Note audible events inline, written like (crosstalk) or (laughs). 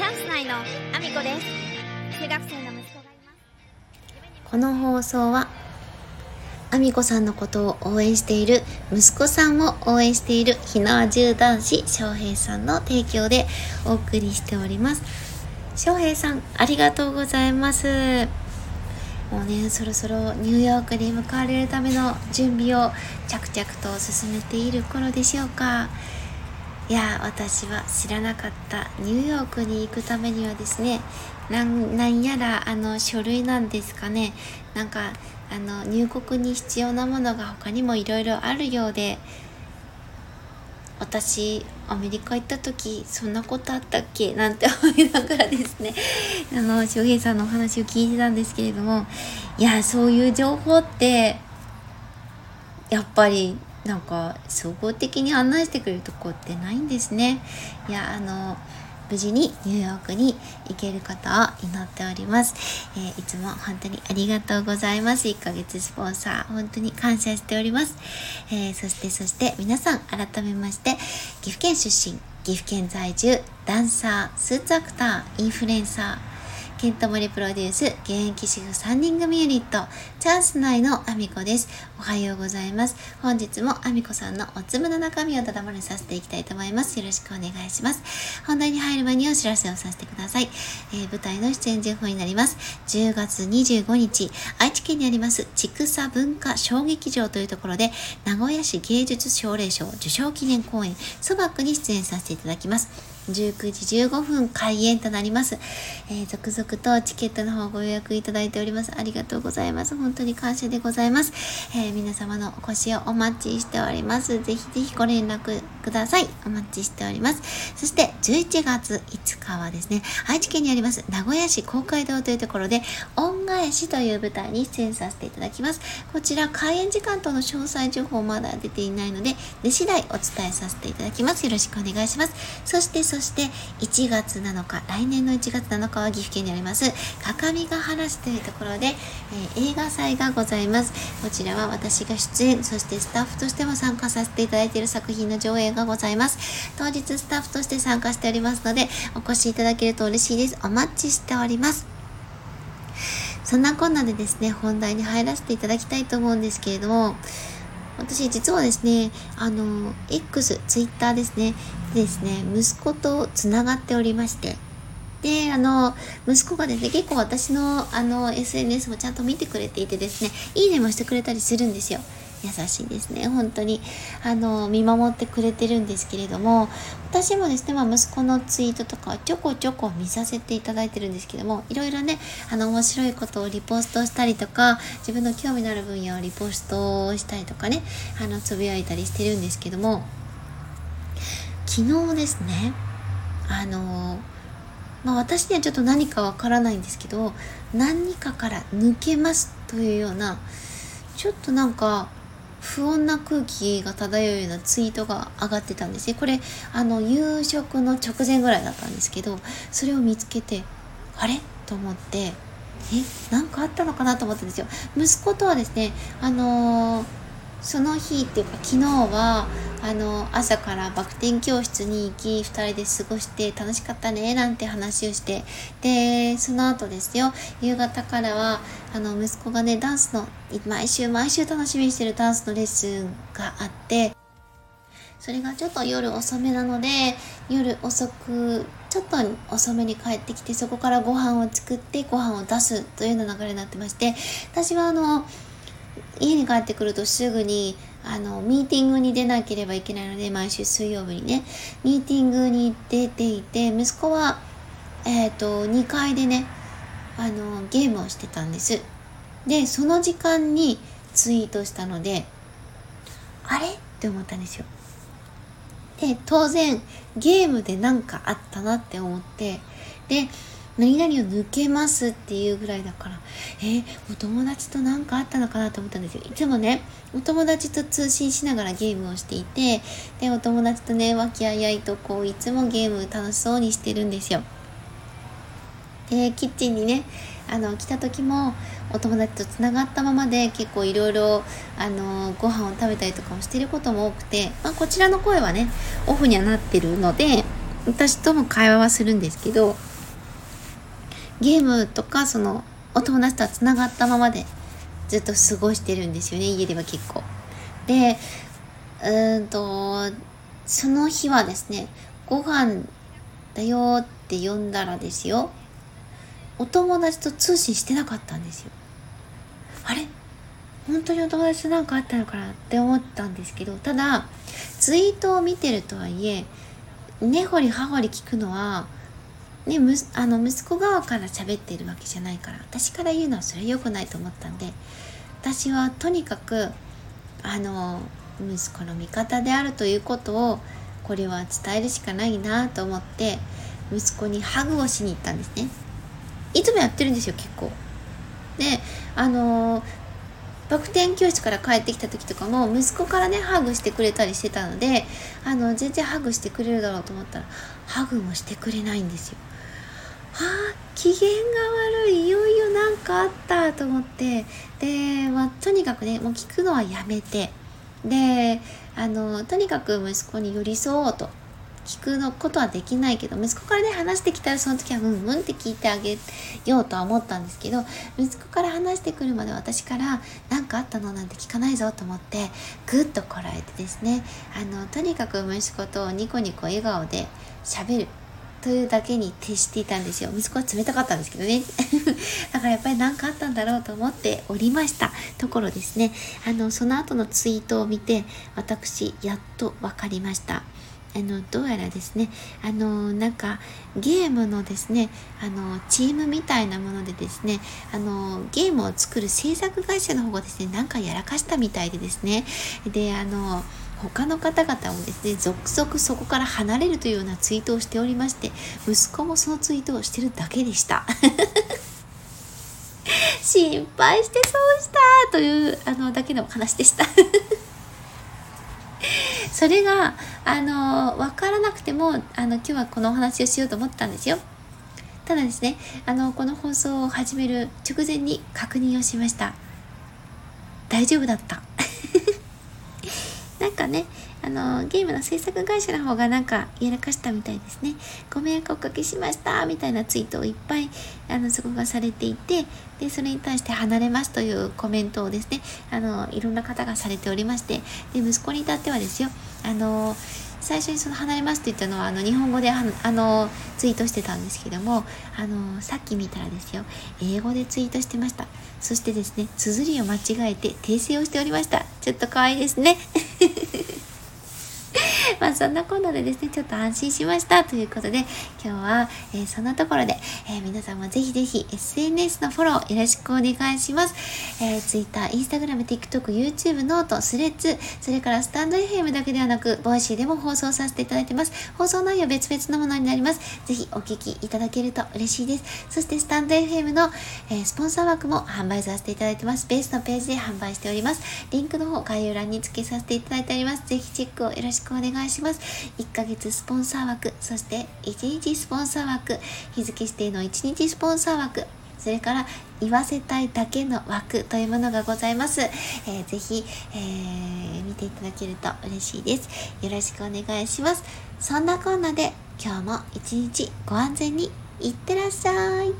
チャンス内のアミコです。中学生の息子がいます。この放送はあみこさんのことを応援している息子さんを応援している日の重男子翔平さんの提供でお送りしております。翔平さんありがとうございます。もうねそろそろニューヨークに向かわれるための準備を着々と進めている頃でしょうか。いや私は知らなかった。ニューヨークに行くためにはですねなんやらあの書類なんですかね。なんかあの入国に必要なものが他にもいろいろあるようで私アメリカ行った時そんなことあったっけ？なんて思いながらですね (laughs) あの翔平さんのお話を聞いてたんですけれどもいやそういう情報ってやっぱりなんか総合的に案内してくれるとこってないんですね。いやあの無事にニューヨークに行けることを祈っております、えー、いつも本当にありがとうございます。1ヶ月スポンサー本当に感謝しております、えー、そしてそして皆さん改めまして岐阜県出身岐阜県在住ダンサースーツアクターインフルエンサーケントモリプロデュース現役主婦3人組ユニットチャンス内のアミコです。おはようございます。本日もアミコさんのおつむの中身をただまりさせていきたいと思います。よろしくお願いします。本題に入る前にお知らせをさせてください、えー、舞台の出演情報になります。10月25日愛知県にあります千草文化小劇場というところで名古屋市芸術奨励賞受賞記念公演ソバックに出演させていただきます。19時15分開演となります。えー、続々とチケットの方ご予約いただいております。ありがとうございます。本当に感謝でございます。えー、皆様のお越しをお待ちしております。ぜひぜひご連絡ください。お待ちしております。そして11月5日はですね、愛知県にあります名古屋市公会堂というところで、恩返しという舞台に出演させていただきます。こちら開演時間との詳細情報まだ出ていないので、出次第お伝えさせていただきます。よろしくお願いします。そしてそして1月7日、来年の1月7日は岐阜県にあります、各務原市というところで、えー、映画祭がございます。こちらは私が出演、そしてスタッフとしても参加させていただいている作品の上映がございます。当日スタッフとして参加しておりますので、お越しいただけると嬉しいです。お待ちしております。そんなこんなでですね、本題に入らせていただきたいと思うんですけれども、私実はですね、あの、X、Twitter ですね、ですね、息子とつながっておりまして、で、あの、息子がですね、結構私の、あの、SNS もちゃんと見てくれていてですね、いいねもしてくれたりするんですよ。優しいですね。本当に。あの見守ってくれてるんですけれども私もですね、まあ、息子のツイートとかちょこちょこ見させていただいてるんですけどもいろいろねあの面白いことをリポストしたりとか自分の興味のある分野をリポストしたりとかねあのつぶやいたりしてるんですけども昨日ですねあのまあ、私にはちょっと何かわからないんですけど何かから抜けますというようなちょっとなんか不穏な空気が漂うようなツイートが上がってたんですね。これあの夕食の直前ぐらいだったんですけどそれを見つけてあれ？と思ってえ？なんかあったのかな？と思ったんですよ。息子とはですねあのーその日っていうか昨日はあの朝からバク転教室に行き2人で過ごして楽しかったねなんて話をしてでその後ですよ夕方からはあの息子がねダンスの毎週毎週楽しみにしてるダンスのレッスンがあってそれがちょっと夜遅めなので夜遅くちょっと遅めに帰ってきてそこからご飯を作ってご飯を出すというような流れになってまして私はあの家に帰ってくるとすぐにあのミーティングに出なければいけないので毎週水曜日にね。ミーティングに出ていて息子は、えーと、2階でねあのゲームをしてたんです。でその時間にツイートしたのであれ？って思ったんですよ。で当然ゲームで何かあったなって思ってで何々を抜けますっていうぐらいだから、えー、お友達と何かあったのかなと思ったんですよ。いつもね、お友達と通信しながらゲームをしていて、で、お友達とね、和気あいあいとこう、いつもゲーム楽しそうにしてるんですよ。で、キッチンにね、あの、来た時も、お友達とつながったままで結構いろいろあのご飯を食べたりとかもしてることも多くて、まあ、こちらの声はねオフにはなってるので私とも会話はするんですけどゲームとかそのお友達とはつながったままでずっと過ごしてるんですよね家では結構。でうんとその日はですねご飯だよって呼んだらですよ。お友達と通信してなかったんですよ。あれ？本当にお友達と何かあったのかなって思ったんですけどただツイートを見てるとはいえ根掘り葉掘り聞くのはね、むあの息子側から喋ってるわけじゃないから私から言うのはそれは良くないと思ったんで私はとにかくあの息子の味方であるということをこれは伝えるしかないなと思って息子にハグをしに行ったんですね。いつもやってるんですよ結構。であのバク転教室から帰ってきた時とかも息子からねハグしてくれたりしてたのであの全然ハグしてくれるだろうと思ったらハグもしてくれないんですよ。あ機嫌が悪い。いよいよ何かあったと思って。で、まあ、とにかくねもう聞くのはやめて。であのとにかく息子に寄り添おうと。聞くのことはできないけど息子からね話してきたらその時はうんうんって聞いてあげようとは思ったんですけど息子から話してくるまで私から何かあったのなんて聞かないぞと思ってぐっとこらえてですね。あのとにかく息子とニコニコ笑顔で喋る。というだけに徹していたんですよ。息子は冷たかったんですけどね。(laughs) だからやっぱり何かあったんだろうと思っておりました。ところですね。あのその後のツイートを見て私やっと分かりました。あのどうやらですね。あのなんかゲームのですねあのチームみたいなものでですねあのゲームを作る制作会社の方がですねなんかやらかしたみたいでですね。であの他の方々もですね続々そこから離れるというようなツイートをしておりまして息子もそのツイートをしてるだけでした。(laughs) 心配してそうしたというあのだけの話でした。(laughs) それがあの分からなくてもあの今日はこのお話をしようと思ったんですよ。ただですねあのこの放送を始める直前に確認をしました。大丈夫だった。なんかねあのゲームの制作会社の方がなんかやらかしたみたいですね。ご迷惑をおかけしましたみたいなツイートをいっぱいあのそこがされていてでそれに対して離れますというコメントをですねあのいろんな方がされておりましてで息子に至ってはですよあの最初にその離れますって言ったのはあの日本語であのツイートしてたんですけどもあのさっき見たらですよ英語でツイートしてました。そしてですね綴りを間違えて訂正をしておりました。ちょっと可愛いですね。まあそんなこんなでですね、ちょっと安心しましたということで、今日は、えー、そんなところで、えー、皆さんもぜひぜひ SNS のフォローよろしくお願いします。えー、Twitter、Instagram、TikTok、YouTube、 note、Threads、それからスタンド FM だけではなく、 Voicy でも放送させていただいてます。放送内容別々のものになります。ぜひお聞きいただけると嬉しいです。そしてスタンド FM の、えー、スポンサー枠も販売させていただいてます。ベースのページで販売しております。リンクの方概要欄に付けさせていただいております。ぜひチェックをよろしくお願いします。します1ヶ月スポンサー枠そして1日スポンサー枠日付指定の1日スポンサー枠それから言わせたいだけの枠というものがございます。えー、ぜひ、えー、見ていただけると嬉しいです。よろしくお願いします。そんなこんなで今日も一日ご安全にいってらっしゃい。